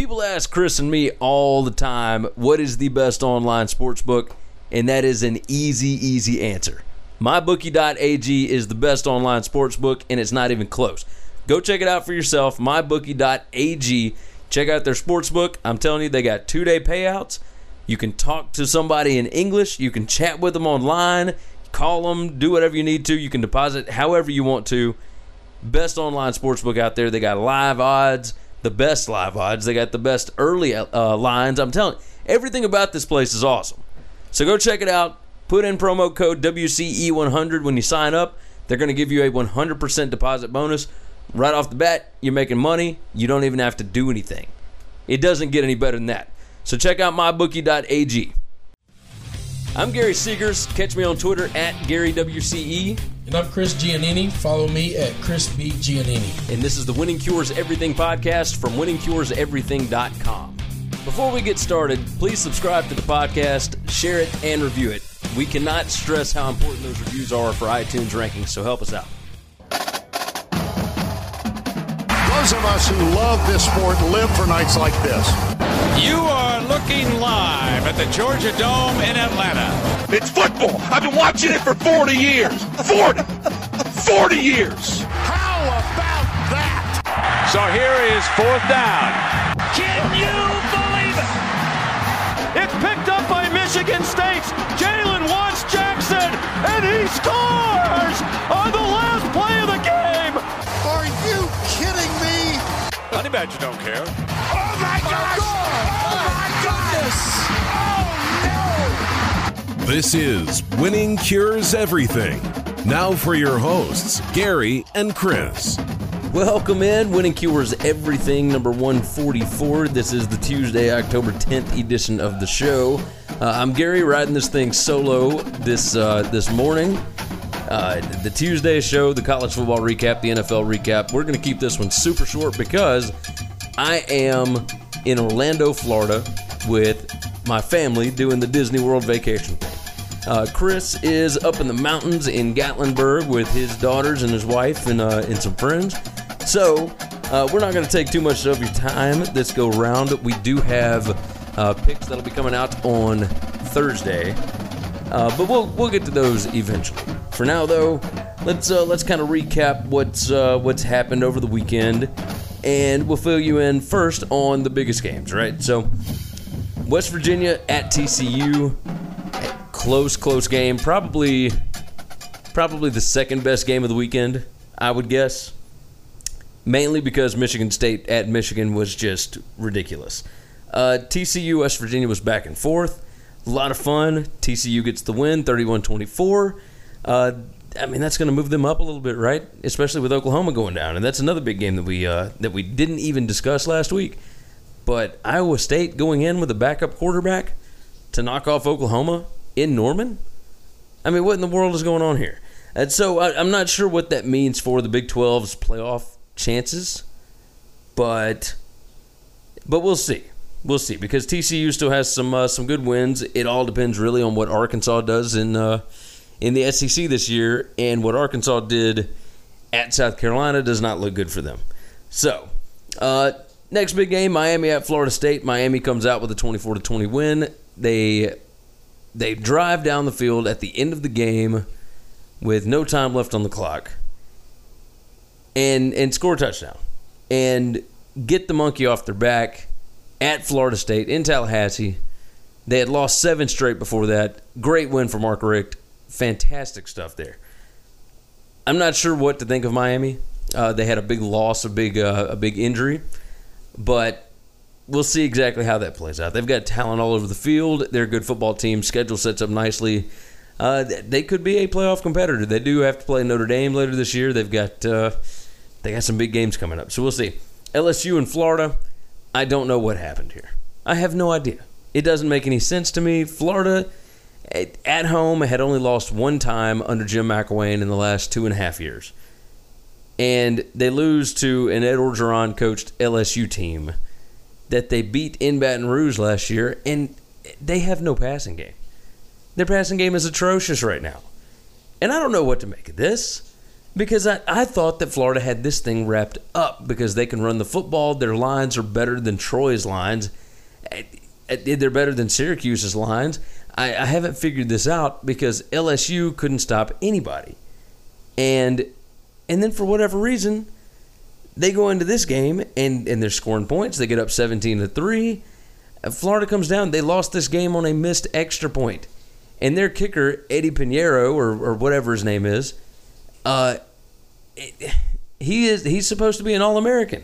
People ask Chris and me all the time, what is the best online sports book? And that is an easy, easy answer. MyBookie.ag is the best online sports book, and it's not even close. Go check it out for yourself. MyBookie.ag. Check out their sports book. I'm telling you, they got two day payouts. You can talk to somebody in English. You can chat with them online. Call them. Do whatever you need to. You can deposit however you want to. Best online sports book out there. They got live odds the best live odds. They got the best early uh, lines. I'm telling you, everything about this place is awesome. So go check it out. Put in promo code WCE100 when you sign up. They're going to give you a 100% deposit bonus. Right off the bat, you're making money. You don't even have to do anything. It doesn't get any better than that. So check out mybookie.ag. I'm Gary Seegers. Catch me on Twitter at GaryWCE. And I'm Chris Giannini. Follow me at Chris B. Giannini. And this is the Winning Cures Everything podcast from winningcureseverything.com. Before we get started, please subscribe to the podcast, share it, and review it. We cannot stress how important those reviews are for iTunes rankings, so help us out. Those of us who love this sport live for nights like this. You are looking live at the Georgia Dome in Atlanta. It's football. I've been watching it for 40 years. 40. 40 years. How about that? So here is fourth down. Can you believe it? It's picked up by Michigan State. Jalen Watts Jackson, and he scores on the last play of the game. Are you kidding me? I Honey Badger don't care. Oh my gosh! Oh my goodness! Oh no! This is Winning Cures Everything. Now for your hosts, Gary and Chris. Welcome in, Winning Cures Everything, number 144. This is the Tuesday, October 10th edition of the show. Uh, I'm Gary, riding this thing solo this uh, this morning. Uh, the Tuesday show, the college football recap, the NFL recap. We're going to keep this one super short because I am in Orlando, Florida, with my family doing the Disney World vacation. Uh, Chris is up in the mountains in Gatlinburg with his daughters and his wife and, uh, and some friends. So, uh, we're not going to take too much of your time this go round. We do have uh, picks that'll be coming out on Thursday, uh, but we'll we'll get to those eventually. For now, though, let's uh, let's kind of recap what's uh, what's happened over the weekend, and we'll fill you in first on the biggest games. Right, so West Virginia at TCU, close close game, probably probably the second best game of the weekend, I would guess. Mainly because Michigan State at Michigan was just ridiculous. Uh, TCU West Virginia was back and forth. A lot of fun. TCU gets the win, 31 24. Uh, I mean, that's going to move them up a little bit, right? Especially with Oklahoma going down. And that's another big game that we, uh, that we didn't even discuss last week. But Iowa State going in with a backup quarterback to knock off Oklahoma in Norman? I mean, what in the world is going on here? And so I, I'm not sure what that means for the Big 12's playoff chances, but but we'll see. We'll see because TCU still has some uh, some good wins. It all depends really on what Arkansas does in uh, in the SEC this year, and what Arkansas did at South Carolina does not look good for them. So, uh, next big game, Miami at Florida State. Miami comes out with a 24 to 20 win. They they drive down the field at the end of the game with no time left on the clock and and score a touchdown and get the monkey off their back at Florida State in Tallahassee. They had lost seven straight before that. Great win for Mark Richt. Fantastic stuff there. I'm not sure what to think of Miami. Uh, they had a big loss, a big uh, a big injury, but we'll see exactly how that plays out. They've got talent all over the field. They're a good football team. Schedule sets up nicely. Uh, they could be a playoff competitor. They do have to play Notre Dame later this year. They've got uh, they got some big games coming up, so we'll see. LSU in Florida. I don't know what happened here. I have no idea. It doesn't make any sense to me. Florida at home had only lost one time under Jim McElwain in the last two and a half years. And they lose to an Ed Orgeron coached LSU team that they beat in Baton Rouge last year, and they have no passing game. Their passing game is atrocious right now. And I don't know what to make of this. because I, I thought that Florida had this thing wrapped up because they can run the football. Their lines are better than Troy's lines. Eh, eh, They're better than Syracuse's lines. I, I haven't figured this out because LSU couldn't stop anybody, and and then for whatever reason, they go into this game and and they're scoring points. They get up seventeen to three. Uh, Florida comes down. They lost this game on a missed extra point, and their kicker Eddy Piñeiro or or whatever his name is, uh, it- he is he's supposed to be an All American.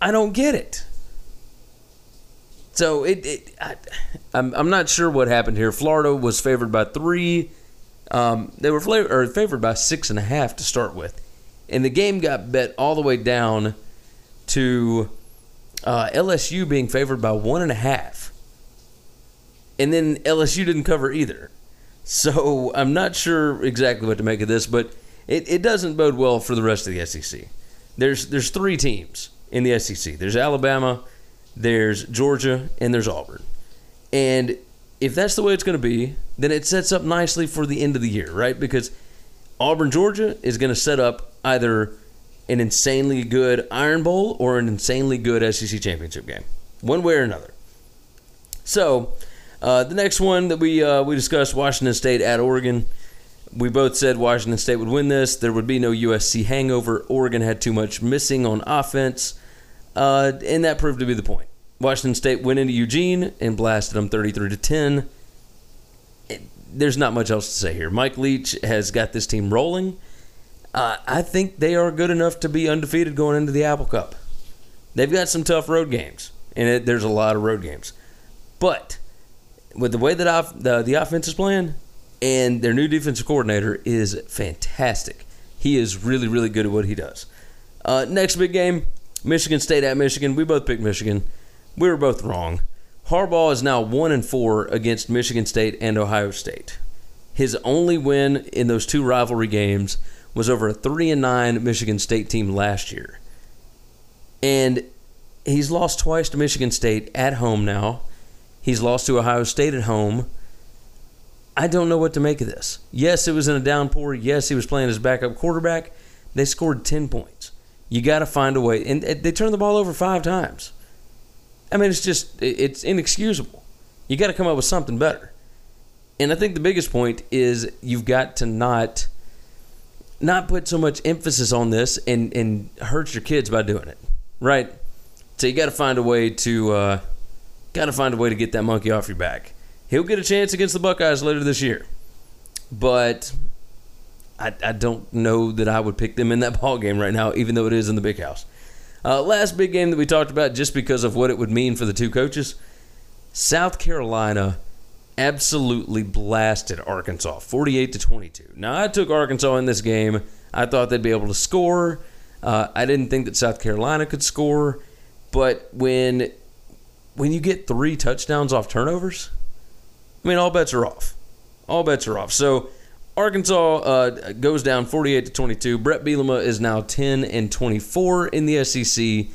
I don't get it. So it, it I, I'm I'm not sure what happened here. Florida was favored by three. Um, they were or favored by six and a half to start with, and the game got bet all the way down to uh, LSU being favored by one and a half, and then LSU didn't cover either. So I'm not sure exactly what to make of this, but it, it doesn't bode well for the rest of the SEC. There's there's three teams in the SEC. There's Alabama, there's Georgia, and there's Auburn. And if that's the way it's going to be, then it sets up nicely for the end of the year, right? Because Auburn, Georgia is going to set up either an insanely good Iron Bowl or an insanely good SEC championship game, one way or another. So, uh, the next one that we uh, we discussed, Washington State at Oregon. We both said Washington State would win this. There would be no USC hangover. Oregon had too much missing on offense, uh, and that proved to be the point. Washington State went into Eugene and blasted them 33 to 10. There's not much else to say here. Mike Leach has got this team rolling. Uh, I think they are good enough to be undefeated going into the Apple Cup. They've got some tough road games, and it, there's a lot of road games. But with the way that off, the, the offense is playing, and their new defensive coordinator is fantastic. He is really, really good at what he does. Uh, next big game, Michigan State at Michigan. We both picked Michigan. We were both wrong. Harbaugh is now one and four against Michigan State and Ohio State. His only win in those two rivalry games was over a three and nine Michigan State team last year, and he's lost twice to Michigan State at home now. He's lost to Ohio State at home. I don't know what to make of this. Yes, it was in a downpour. Yes, he was playing his backup quarterback. They scored 10 points. You got to find a way. And they turned the ball over five times. I mean, it's just, it's inexcusable. You got to come up with something better. And I think the biggest point is you've got to not not put so much emphasis on this and, and hurt your kids by doing it. Right? So you got to find a way to uh, got to find a way to get that monkey off your back. He'll get a chance against the Buckeyes later this year, but I, I don't know that I would pick them in that ball game right now, even though it is in the big house. Uh, last big game that we talked about, just because of what it would mean for the two coaches, South Carolina absolutely blasted Arkansas, forty-eight to twenty-two. Now I took Arkansas in this game. I thought they'd be able to score. Uh, I didn't think that South Carolina could score, but when when you get three touchdowns off turnovers, I mean, all bets are off. All bets are off. So Arkansas uh, goes down 48 to 22. Bret Bielema is now 10 and 24 in the SEC.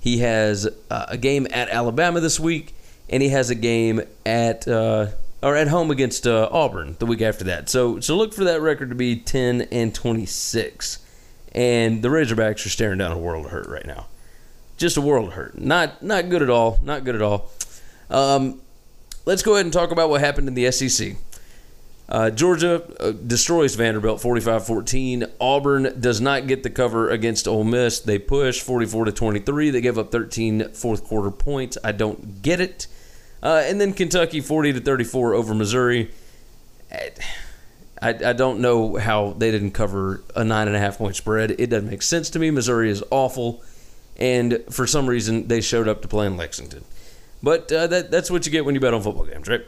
He has uh, a game at Alabama this week, and he has a game at uh, or at home against uh, Auburn the week after that. So so look for that record to be 10 and 26. And the Razorbacks are staring down a world of hurt right now. Just a world of hurt. Not not good at all. Not good at all. Um, let's go ahead and talk about what happened in the SEC. Uh, Georgia uh, destroys Vanderbilt 45-14. Auburn does not get the cover against Ole Miss. They push 44 to 23. They give up 13 fourth quarter points. I don't get it. Uh, and then Kentucky 40 to 34 over Missouri. I, I don't know how they didn't cover a nine and a half point spread. It doesn't make sense to me. Missouri is awful, and for some reason they showed up to play in Lexington. But uh, that, that's what you get when you bet on football games, right?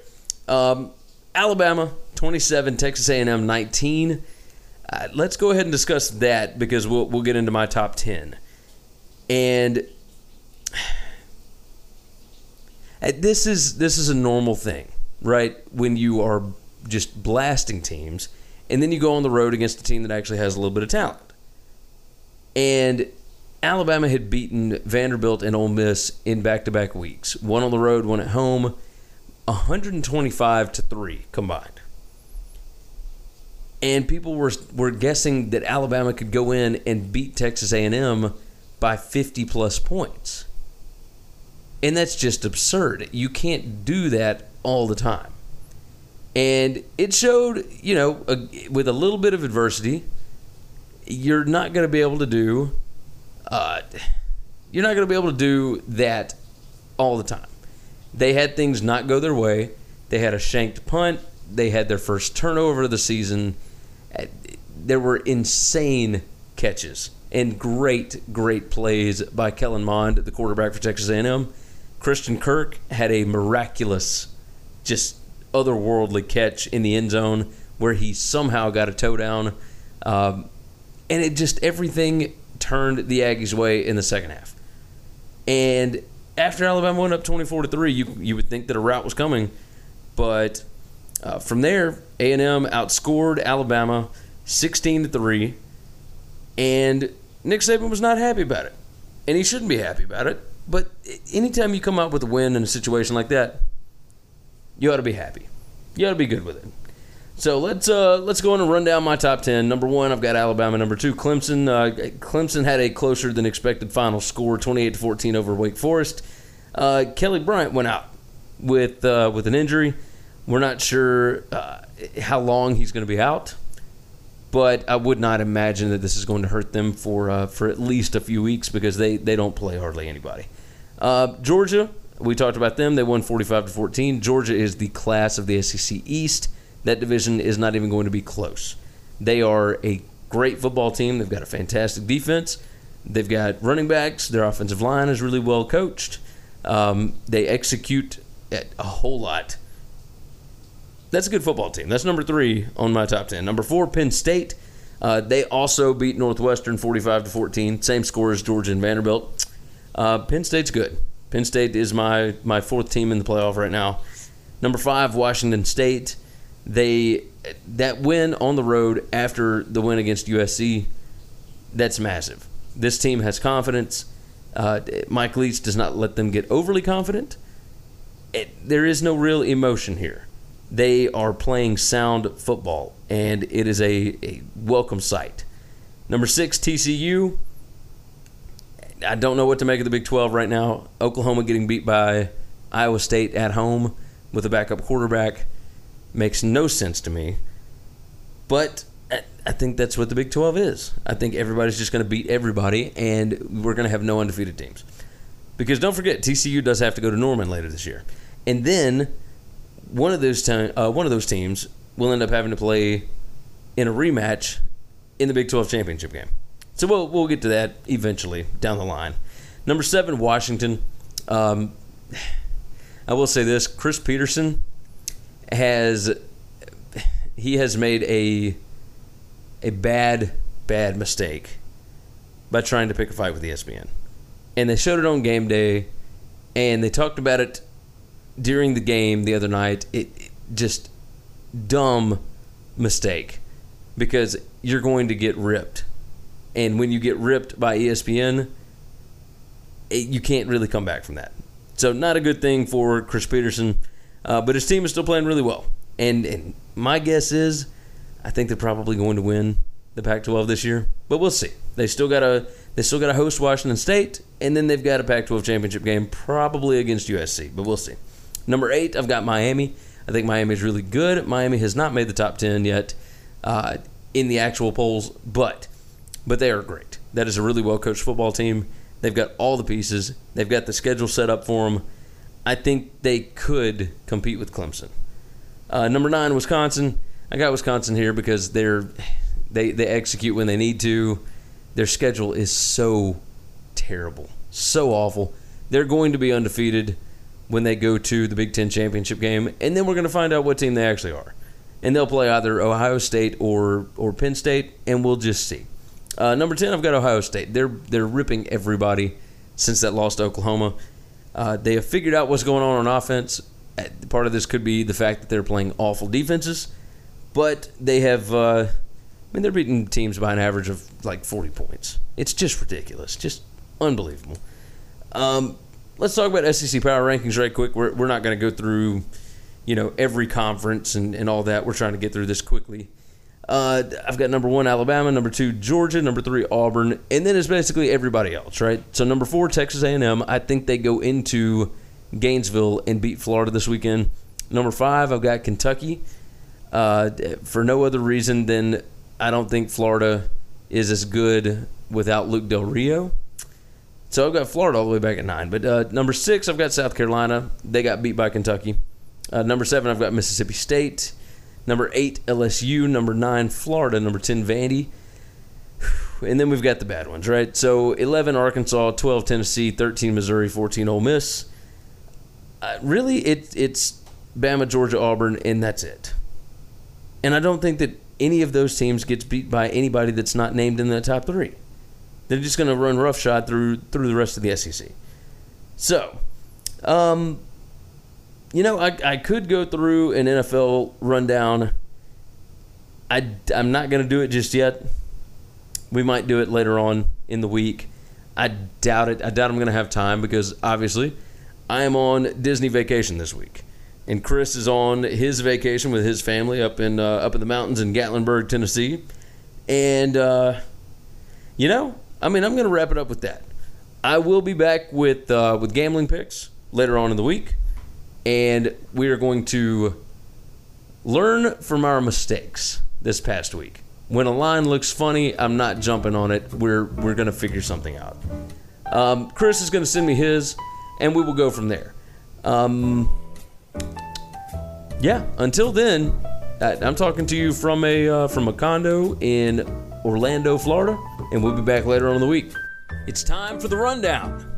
Um, Alabama 27, Texas A&M 19. Uh, let's go ahead and discuss that because we'll we'll get into my top 10. And uh, this is this is a normal thing, right? When you are just blasting teams, and then you go on the road against a team that actually has a little bit of talent. And Alabama had beaten Vanderbilt and Ole Miss in back-to-back weeks. One on the road, one at home, 125 to 3 combined. and people were were guessing that Alabama could go in and beat Texas A&M by 50 plus points. And that's just absurd. You can't do that all the time. And it showed, you know, a, with a little bit of adversity, you're not going to be able to do uh, you're not going to be able to do that all the time. They had things not go their way. They had a shanked punt. They had their first turnover of the season. Uh, There were insane catches and great, great plays by Kellen Mond, the quarterback for Texas A&M. Christian Kirk had a miraculous, just otherworldly catch in the end zone where he somehow got a toe down. Um, and it just everything turned the Aggies' way in the second half. And after Alabama went up 24 to 3, you you would think that a rout was coming, but uh, from there, A&M outscored Alabama 16 to 3, and Nick Saban was not happy about it. And he shouldn't be happy about it, but anytime you come out with a win in a situation like that, you ought to be happy. You ought to be good with it. So let's uh, let's go on and run down my top ten. Number one, I've got Alabama. Number two, Clemson. Uh, Clemson had a closer than expected final score, twenty-eight to fourteen over Wake Forest. Uh, Kelly Bryant went out with uh, with an injury. We're not sure uh, how long he's going to be out, but I would not imagine that this is going to hurt them for uh, for at least a few weeks because they they don't play hardly anybody. Georgia, we talked about them. They won forty-five to fourteen. Georgia is the class of the SEC East that division is not even going to be close. They are a great football team. They've got a fantastic defense. They've got running backs. Their offensive line is really well coached. Um, they execute a whole lot. That's a good football team. That's number three on my top ten. Number four, Penn State. Uh, they also beat Northwestern 45 to 14. Same score as Georgia and Vanderbilt. Uh, Penn State's good. Penn State is my my fourth team in the playoff right now. Number five, Washington State they that win on the road after the win against USC, that's massive. This team has confidence. Uh, Mike Leach does not let them get overly confident. It, there is no real emotion here. They are playing sound football, and it is a, a welcome sight. Number six, TCU. I don't know what to make of the Big 12 right now. Oklahoma getting beat by Iowa State at home with a backup quarterback makes no sense to me. But I think that's what the Big 12 is. I think everybody's just going to beat everybody, and we're going to have no undefeated teams. Because don't forget, TCU does have to go to Norman later this year, and then one of those te- uh, one of those teams will end up having to play in a rematch in the Big 12 championship game. So we'll we'll get to that eventually down the line. Number seven, Washington. Um, I will say this: Chris Petersen has he has made a a bad bad mistake by trying to pick a fight with ESPN. And they showed it on game day and they talked about it during the game the other night. It, it just dumb mistake because you're going to get ripped. And when you get ripped by ESPN, it, you can't really come back from that. So not a good thing for Chris Petersen. Uh, but his team is still playing really well. And, and my guess is, I think they're probably going to win the Pac-12 this year. But we'll see. They still got a they still got to host Washington State, and then they've got a Pac-12 championship game probably against USC. But we'll see. Number eight, I've got Miami. I think Miami is really good. Miami has not made the top ten yet uh, in the actual polls, but but they are great. That is a really well coached football team. They've got all the pieces. They've got the schedule set up for them. I think they could compete with Clemson. Uh, number nine, Wisconsin. I got Wisconsin here because they're they they execute when they need to. Their schedule is so terrible, so awful. They're going to be undefeated when they go to the Big Ten championship game, and then we're going to find out what team they actually are. And they'll play either Ohio State or or Penn State, and we'll just see. Uh, number ten, I've got Ohio State. They're they're ripping everybody since that loss to Oklahoma. Uh, they have figured out what's going on on offense. Uh, Part of this could be the fact that they're playing awful defenses, but they have. Uh, I mean, they're beating teams by an average of like 40 points. It's just ridiculous, just unbelievable. Um, let's talk about SEC power rankings right quick. We're, we're not going to go through, you know, every conference and, and all that. We're trying to get through this quickly. Uh, I've got number one Alabama, number two Georgia, number three Auburn, and then it's basically everybody else, right? So number four Texas A&M. I think they go into Gainesville and beat Florida this weekend. Number five I've got Kentucky. Uh, for no other reason than I don't think Florida is as good without Luke Del Rio. So I've got Florida all the way back at nine. But uh, number six, I've got South Carolina. They got beat by Kentucky. Uh, number seven, I've got Mississippi State. Number eight, LSU. Number nine, Florida. Number 10, Vandy. And then we've got the bad ones, right? So 11, Arkansas. 12, Tennessee. 13, Missouri. 14, Ole Miss. Uh, really, it, it's Bama, Georgia, Auburn, and that's it. And I don't think that any of those teams gets beat by anybody that's not named in the top three. They're just going to run roughshod through through the rest of the SEC. So, um, you know, I, I could go through an NFL rundown. I, I'm not going to do it just yet. We might do it later on in the week. I doubt it. I doubt I'm going to have time because obviously I am on Disney vacation this week. And Chris is on his vacation with his family up in uh, up in the mountains in Gatlinburg, Tennessee. And uh, you know, I mean, I'm going to wrap it up with that. I will be back with uh, with gambling picks later on in the week, and we are going to learn from our mistakes this past week. When a line looks funny, I'm not jumping on it. We're we're to figure something out. Um, Chris is to send me his, and we will go from there. Um, yeah. Until then, I'm talking to you from a uh, from a condo in Orlando, Florida, and we'll be back later on in the week. It's time for the rundown.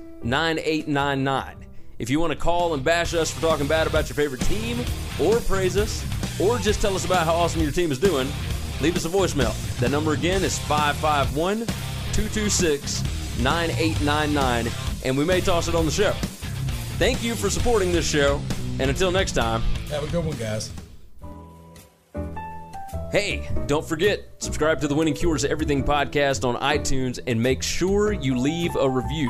9899. If you want to call and bash us for talking bad about your favorite team, or praise us, or just tell us about how awesome your team is doing, leave us a voicemail. That number again is 551 226 9899, and we may toss it on the show. Thank you for supporting this show, and until next time, Have a good one, guys. Hey, don't forget, subscribe to the Winning Cures Everything podcast on iTunes and make sure you leave a review.